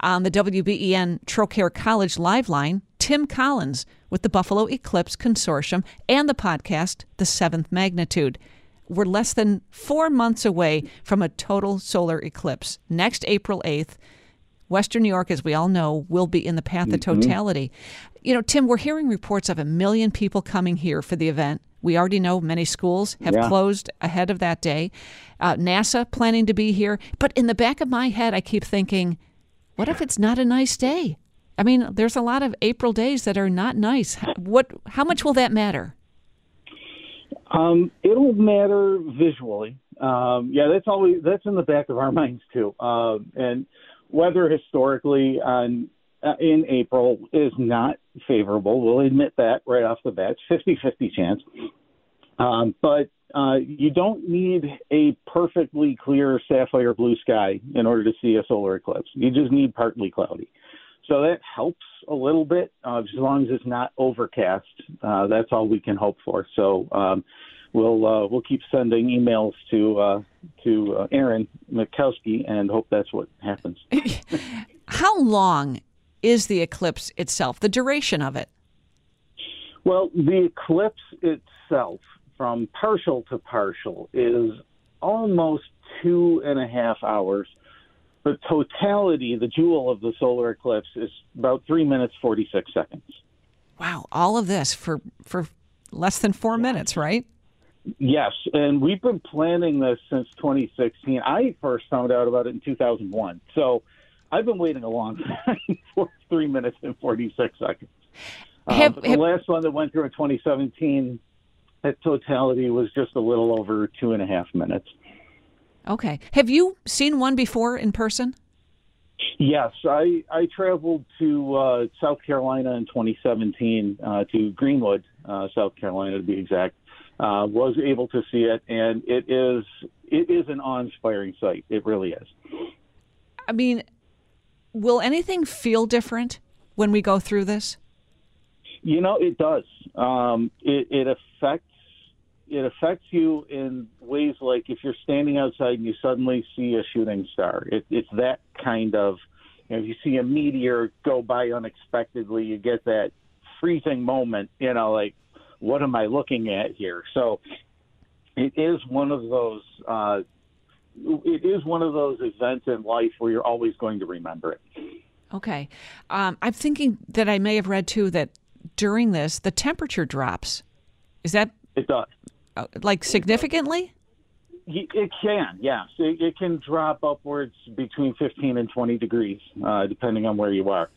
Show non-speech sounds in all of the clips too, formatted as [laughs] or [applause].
On the WBEN Trocaire College Live Line, Tim Collins with the Buffalo Eclipse Consortium and the podcast, The Seventh Magnitude. We're less than four months away from a total solar eclipse. Next April 8th, Western New York, as we all know, will be in the path of totality. You know, Tim, we're hearing reports of a million people coming here for the event. We already know many schools have Yeah. closed ahead of that day. Uh, NASA planning to be here. But in the back of my head, I keep thinking, what if it's not a nice day? I mean, there's a lot of April days that are not nice. What? How much will that matter? Um, it'll matter visually. Um, yeah, that's always that's in the back of our [laughs] minds too. Um, and weather historically on uh, in April is not favorable. We'll admit that right off the bat. 50-50 chance. Um, but uh, you don't need a perfectly clear sapphire blue sky in order to see a solar eclipse. You just need partly cloudy. So that helps a little bit uh, as long as it's not overcast. Uh, that's all we can hope for. So um, we'll uh, we'll keep sending emails to uh, to uh, Aaron Mentkowski and hope that's what happens. [laughs] How long is the eclipse itself? The duration of it? Well, the eclipse itself, from partial to partial, is almost two and a half hours. The totality, the jewel of the solar eclipse, is about three minutes forty six seconds. Wow, all of this for for less than four minutes, right? Yes, and we've been planning this since 2016. I first found out about it in 2001, so I've been waiting a long [laughs] time for three minutes and 46 seconds. Have- but the have- last one that went through in 2017, at totality was just a little over two and a half minutes. Okay. Have you seen one before in person? Yes, I I traveled to uh, South Carolina in 2017 uh, to Greenwood, uh, South Carolina to be exact. Uh, was able to see it, and it is it is an awe-inspiring sight. It really is. I mean, will anything feel different when we go through this? You know, it does. Um, it, it affects it affects you in ways like if you're standing outside and you suddenly see a shooting star. It, it's that kind of. You know, if you see a meteor go by unexpectedly, you get that freezing moment. You know, like what am I looking at here? So it is one of those. Uh, it is one of those events in life where you're always going to remember it. Okay. Um, I'm thinking that I may have read too that during this, the temperature drops. Is that It does. Uh, like significantly? It can, yes. It, it can drop upwards between 15 and 20 degrees, uh, depending on where you are.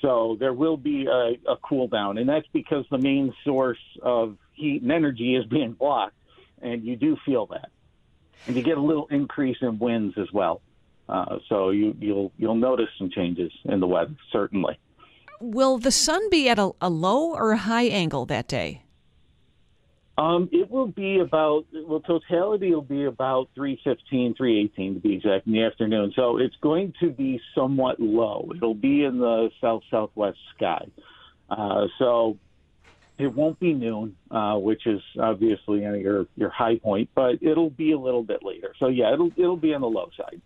So there will be a, a cool down, and that's because the main source of heat and energy is being blocked, and you do feel that, and you get a little increase in winds as well. Uh, so you, you'll you'll notice some changes in the weather, certainly. Will the sun be at a, a low or a high angle that day? Um, it will be about well, totality will be about 315, 318 to be exact in the afternoon. So it's going to be somewhat low. It'll be in the south southwest sky. Uh, so it won't be noon, uh, which is obviously you know, your your high point, but it'll be a little bit later. So yeah, it'll it'll be on the low side.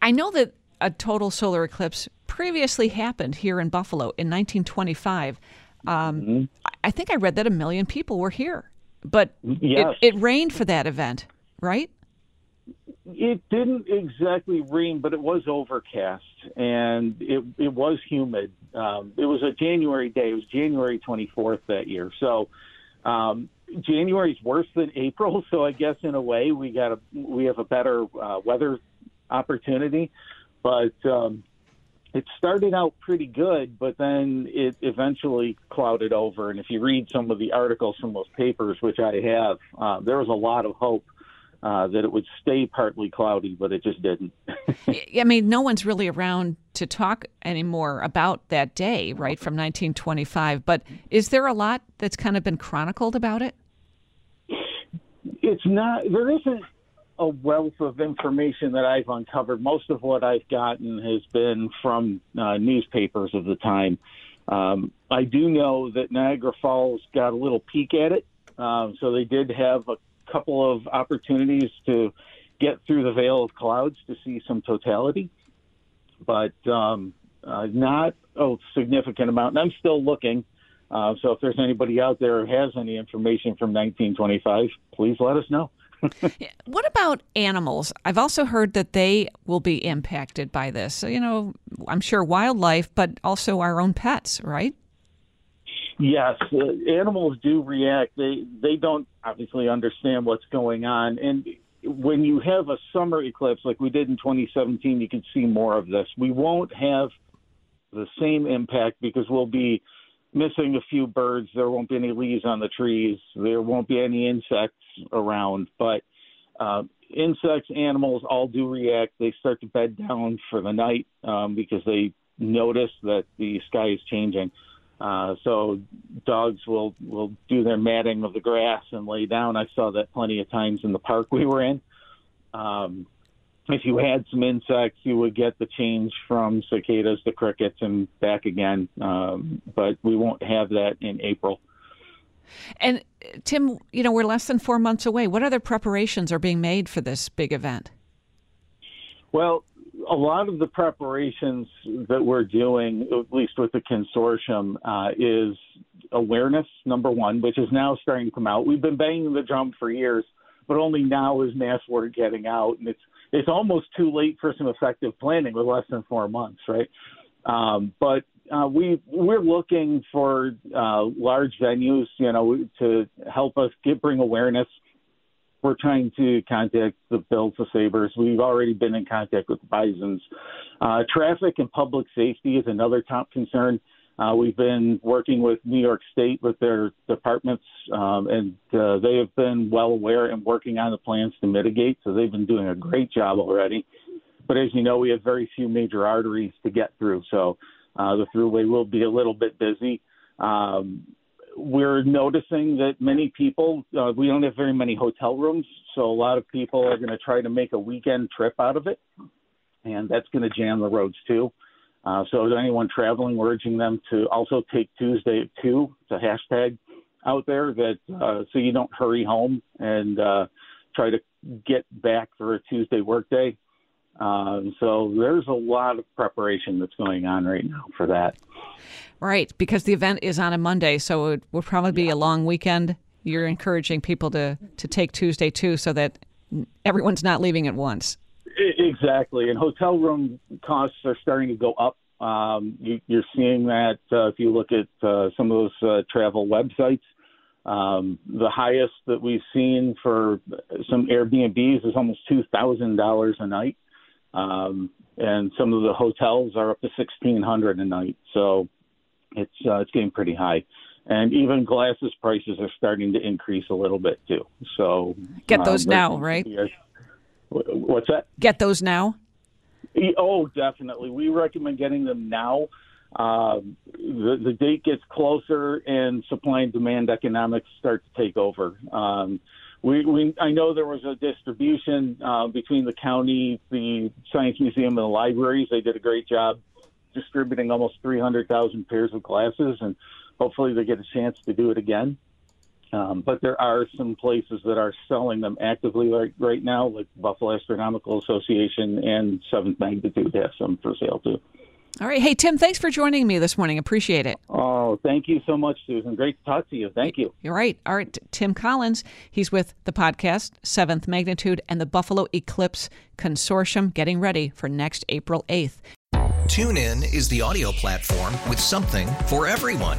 I know that a total solar eclipse previously happened here in Buffalo in 1925. Um, I- I think I read that a million people were here, but Yes. it, it rained for that event, right? It didn't exactly rain, but it was overcast and it it was humid. Um, it was a January day. It was January 24th that year. So um, January's worse than April. [laughs] So I guess in a way we got a we have a better uh, weather opportunity, but um, it started out pretty good, but then it eventually clouded over. And if you read some of the articles from those papers, which I have, uh, there was a lot of hope uh, that it would stay partly cloudy, but it just didn't. [laughs] I mean, no one's really around to talk anymore about that day, right, from 1925. But is there a lot that's kind of been chronicled about it? It's not, there isn't a wealth of information that I've uncovered. Most of what I've gotten has been from uh, newspapers of the time. Um, I do know that Niagara Falls got a little peek at it. Um, so they did have a couple of opportunities to get through the veil of clouds to see some totality, but um, uh, not a significant amount. And I'm still looking. Uh, so if there's anybody out there who has any information from 1925, please let us know. What about animals? I've also heard that they will be impacted by this. So, you know, I'm sure wildlife, but also our own pets, right? Yes, uh, animals do react. They they don't obviously understand what's going on, and when you have a summer eclipse like we did in 2017, you can see more of this. We won't have the same impact because we'll be missing a few birds. There won't be any leaves on the trees. There won't be any insects around. But uh, insects, animals all do react. They start to bed down for the night um, because they notice that the sky is changing. Uh, so dogs will will do their matting of the grass and lay down. I saw that plenty of times in the park we were in. Um, if you had some insects, you would get the change from cicadas to crickets and back again. Um, but we won't have that in April. And Tim, you know, we're less than four months away. What other preparations are being made for this big event? Well, a lot of the preparations that we're doing, at least with the consortium, uh, is awareness, number one, which is now starting to come out. We've been banging the drum for years, but only now is mass word getting out. And it's it's almost too late for some effective planning with less than four months, right? Um, but uh, we we're looking for uh, large venues, you know, to help us get bring awareness. We're trying to contact the Bills of Sabres. We've already been in contact with the Bisons. Uh, traffic and public safety is another top concern. Uh, we've been working with New York State with their departments, um, and uh, they have been well aware and working on the plans to mitigate. So they've been doing a great job already. But as you know, we have very few major arteries to get through, so uh, the Thruway will be a little bit busy. Um, we're noticing that many people, uh, we don't have very many hotel rooms, so a lot of people are going to try to make a weekend trip out of it, and that's going to jam the roads too. Uh, so, to anyone traveling, we're urging them to also take Tuesday at 2. It's a hashtag out there that uh, so you don't hurry home and uh, try to get back for a Tuesday workday. Um, so there's a lot of preparation that's going on right now for that. Right, because the event is on a Monday, so it will probably be yeah. a long weekend. You're encouraging people to to take Tuesday too, so that everyone's not leaving at once. Exactly, and hotel room costs are starting to go up. Um, you, are seeing that uh, if you look at uh, some of those uh, travel websites. Um, the highest that we've seen for some Airbnbs is almost two thousand dollars a night, um, and some of the hotels are up to sixteen hundred a night. So it's uh, it's getting pretty high, and even glasses prices are starting to increase a little bit too. So get those um, now, right? What's that? Get those now. Oh, definitely. We recommend getting them now. Uh, the, the date gets closer, and supply and demand economics start to take over. Um, we, we, I know there was a distribution uh, between the county, the Science Museum, and the libraries. They did a great job distributing almost 300,000 pairs of glasses, and hopefully they get a chance to do it again. Um, but there are some places that are selling them actively right, right now, like Buffalo Astronomical Association and Seventh Magnitude have some for sale too. All right. Hey, Tim, thanks for joining me this morning. Appreciate it. Oh, thank you so much, Susan. Great to talk to you. Thank you. You're right. All right, Tim Collins. He's with the podcast Seventh Magnitude and the Buffalo Eclipse Consortium, getting ready for next April 8th. TuneIn is the audio platform with something for everyone.